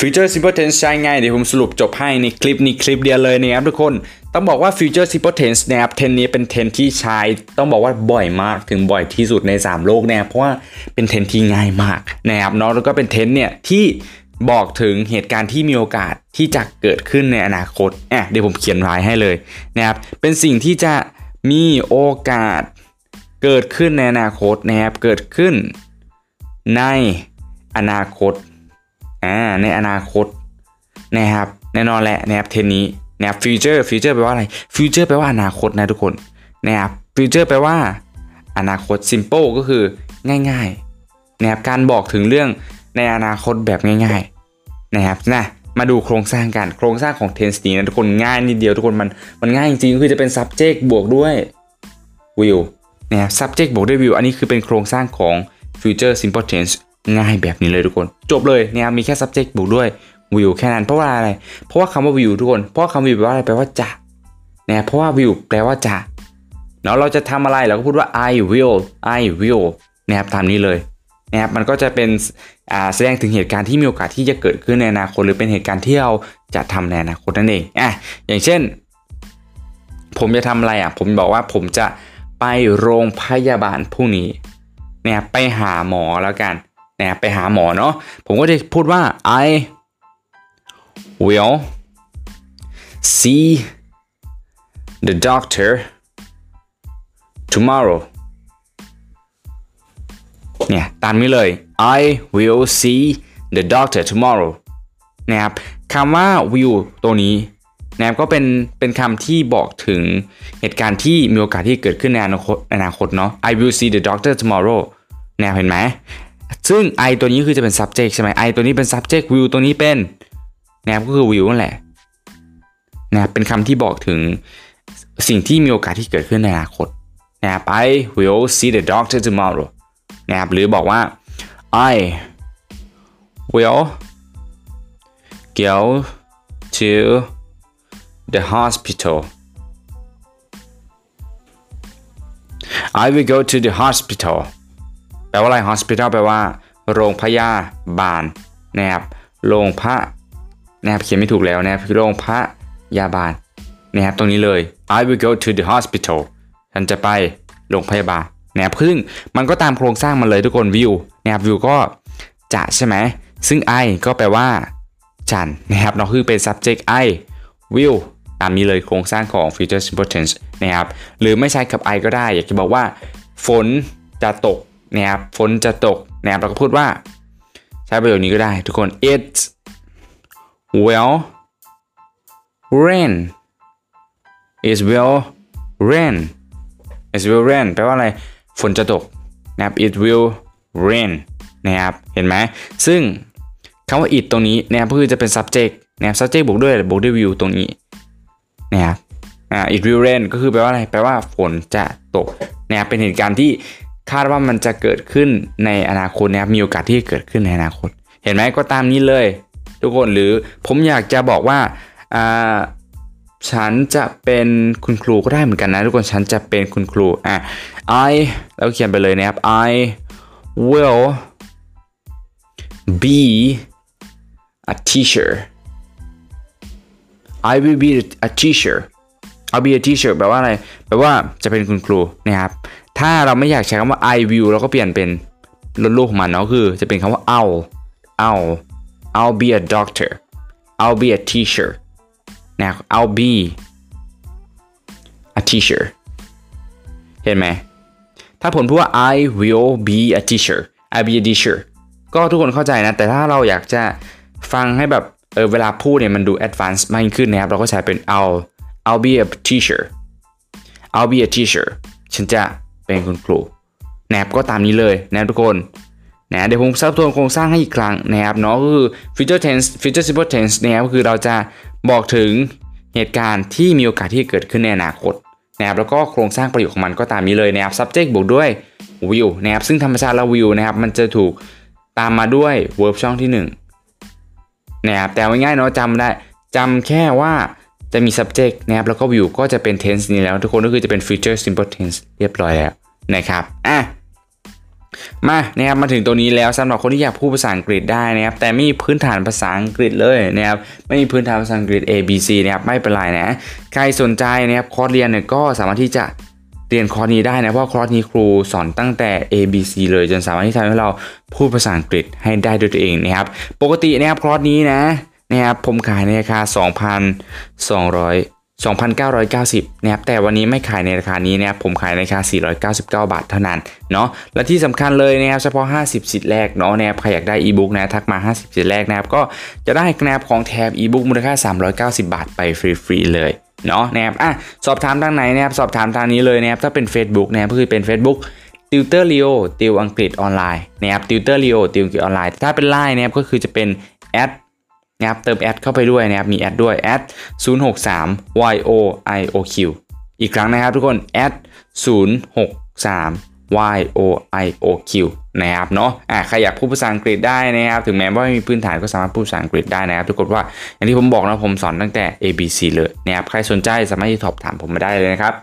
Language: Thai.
Future Simple Tense ใช้ง่ายเดี๋ยวผมสรุปจบให้ในคลิปนี้คลิปเดียวเลยนะครับทุกคนต้องบอกว่า Future Simple Tense นะครับเทนนี้เป็นเทนที่ใช้ต้องบอกว่าบ่อยมากถึงบ่อยที่สุดใน 3 โลกนะครับเพราะว่าเป็นเทนที่ง่ายมากนะครับเนาะแล้วก็เป็นเทนเนี่ยที่บอกถึงเหตุการณ์ที่มีโอกาสที่จะเกิดขึ้นในอนาคตอะเดี๋ยวผมเขียนไว้ให้เลยนะครับเป็นสิ่งที่จะมีโอกาสเกิดขึ้นในอนาคตนะครับเกิดขึ้นในอนาคต อ่าในอนาคตนะครับแน่นอนแหละนะครับเทนนี้นะครับ future future แปลว่าอะไร future แปลว่าอนาคตนะทุกคนนะครับ future แปลว่า อนาคต simple ก็คือง่ายๆนะครับการบอกถึงเรื่องในอนาคตแบบง่ายๆนะครับนะมาดูโครงสร้างกันโครงสร้างของ tense นี้นะทุกคนง่ายนิดเดียวทุกคนมันมันง่ายจริงๆคือจะเป็น subject บวกด้วย will นะครับ subject บวกด้วย will อันนี้คือเป็นโครงสร้างของ future simple tense ง่ายแบบนี้เลยทุกคน จบเลยนะครับมีแค่ subject บวกด้วย will แค่นั้นเพราะว่าอะไร เพราะว่าคำว่า will ทุกคน เพราะคำ will แปลว่าอะไรแปลว่าจะนะครับเพราะว่า will แปลว่าจะเนาะเราจะทำอะไรเราก็พูดว่า I will I will นะครับตามนี้เลยนะครับมันก็จะเป็นแสดงถึงเหตุการณ์ที่มีโอกาสที่จะเกิดขึ้นในอนาคตหรือเป็นเหตุการณ์ที่เราจะทำในอนาคตนั่นเองอะอย่างเช่น ผมจะทำอะไรอะผมบอกว่าผมจะไปโรงพยาบาลพรุ่งนี้เนี่ยไปหาหมอแล้วกัน นี่ยไปหาหมอเนาะผมก็จะพูดว่า I will see the doctor tomorrow เนี่ยตามนี้เลย I will see the doctor tomorrow นะครับคำว่า will ตัวนี้นะครับก็เป็นเป็นคำที่บอกถึงเหตุการณ์ที่มีโอกาสที่เกิดขึ้นในอนาคตอนาคตเนาะ I will see the doctor tomorrow นะครับเห็นไหม ซึ่ง I ตัวนี้คือจะเป็น subject ใช่ไหม I ตัวนี้เป็น subject will ตัวนี้เป็นนะครับก็คือ will นั่นแหละนะเป็นคำที่บอกถึงสิ่งที่มีโอกาสที่เกิดขึ้นในอนาคตนะครับ I will see the doctor tomorrow นะครับหรือบอกว่า I will go to the hospital I will go to the hospital แปลว่าอะไร hospital แปลว่า โรงพยาบาลนะครับ โรงพระนะครับเขียนไม่ถูกแล้วนะครับโรงพยาบาลนะครับตรงนี้เลย I will go to the hospital ฉันจะไปโรงพยาบาลนะครับซึ่งมันก็ตามโครงสร้างมันเลยทุกคน view นะครับ view ก็จะใช่ไหมซึ่ง I ก็แปลว่า ฉันนะครับเราคือเป็น subject I will ตามนี้เลยโครงสร้างของ future simple tense นะครับหรือไม่ใช้กับ I ก็ได้ อยากจะบอกว่า ฝนจะตก นะครับฝนจะตกนะครับเราก็พูดว่า ใช้ประโยคนี้ก็ได้ทุกคน it will rain it will rain it will rain แปลว่าอะไรฝนจะตกนะครับ it will rain นะครับเห็นไหมซึ่งคำว่า it ตรงนี้นะครับคือจะเป็น subject นะครับ subject บวกด้วยบวกด้วย will ตรงนี้นะครับอ่า it will rain ก็คือแปลว่าอะไร แปลว่าฝนจะตกนะครับเป็นเหตุการณ์ที่ คาดว่ามันจะเกิดขึ้นในอนาคตนะครับมีโอกาสที่จะเกิดขึ้นในอนาคต เห็นไหมก็ตามนี้เลย ทุกคนหรือผมอยากจะบอกว่าอ่าฉันจะเป็นคุณครูก็ได้เหมือนกันนะทุกคนฉันจะเป็นคุณครูอะ I แล้วเขียนไปเลยนะครับ I will be a teacher I will be a teacher I'll be a teacher แปลว่าอะไร แปลว่าจะเป็นคุณครูนะครับ ถ้าเราไม่อยากใช้คำว่า I will เราก็เปลี่ยนเป็นลดลูกของมันเนาะคือ จะเป็นคำว่า I'll I'll I'll be a doctor I'll be a teacher นะ I'll be a teacher เห็นไหม ถ้าผมพูดว่า I will be a teacher I be a teacher ก็ทุกคนเข้าใจนะ แต่ถ้าเราอยากจะฟังให้แบบ เออเวลาพูดเนี่ยมันดู advanced มากขึ้นนะครับ เราก็ใช้เป็น I'll I'll be a teacher I'll be a teacher ฉันจะ เป็นคุณครูนะครับก็ตามนี้เลยนะทุกคนนะเดี๋ยวผมซับทวนโครงสร้างให้อีกครั้งนะครับเนาะก็คือ future tense future simple tense นะครับก็คือเราจะบอกถึงเหตุการณ์ที่มีโอกาสที่จะเกิดขึ้นในอนาคตนะครับแล้วก็โครงสร้างประโยคของมันก็ตามนี้เลยนะครับ subject บวกด้วย will นะครับซึ่งธรรมชาติแล้ว will นะครับมันจะถูกตามมาด้วย verb ช่องที่1นะครับแต่ง่ายๆเนาะจำได้จำแค่ว่า จะมี subject นะครับแล้วก็ will ก็จะเป็น tense นี้แล้ว ทุกคนก็คือจะเป็น future simple tense เรียบร้อยแล้วนะครับอะมานะครับมาถึงตัวนี้แล้วสำหรับคนที่อยากพูดภาษาอังกฤษได้นะครับแต่ไม่มีพื้นฐานภาษาอังกฤษเลยนะครับไม่มีพื้นฐานภาษาอังกฤษ A B C นะครับไม่เป็นไรนะใครสนใจนะครับคอร์สเรียนเนี่ยก็สามารถที่จะเรียนคอร์สนี้ได้นะเพราะคอร์สนี้ครูสอนตั้งแต่ A B C เลยจนสามารถที่ทำให้เราพูดภาษาอังกฤษให้ได้ด้วยตัวเองนะครับปกตินะครับคอร์สนี้นะ นะครับผมขายในราคา 2,200 2,990นะครับแต่วันนี้ไม่ขายในราคานี้นะครับผมขายในราคา 499 บาทเท่านั้นเนาะและที่สำคัญเลยนะครับเฉพาะ 50 สิทธิ์แรกเนาะนะครับใครอยากได้อีบุ๊กนะทักมา 50 สิทธิ์แรกนะครับก็จะได้แนบของแถบอีบุ๊กมูลค่า 390 บาทไปฟรีๆเลยเนาะนะครับอะสอบถามทางไหนนะครับสอบถามทางนี้เลยนะครับถ้าเป็น Facebook นะครับก็คือเป็น Facebook ติวเตอร์ลีโอติวอังกฤษออนไลน์นะครับติวเตอร์ลีโอติวอังกฤษออนไลน์ถ้าเป็นไลน์นะครับก็คือจะเป็นแอด นะครับเติมแอดเข้าไปด้วยนะครับมีแอดด้วยแอด063 yoioq อีกครั้งนะครับทุกคนแอด063 yoioq นะครับเนาะอะใครอยากพูดภาษาอังกฤษได้นะครับ ถึงแม้ว่าไม่มีพื้นฐานก็สามารถพูดภาษาอังกฤษได้นะครับ ทุกคนว่าอย่างที่ผมบอกนะผมสอนตั้งแต่ ABC เลยนะครับ ใครสนใจสามารถที่สอบถามผมมาได้เลยนะครับ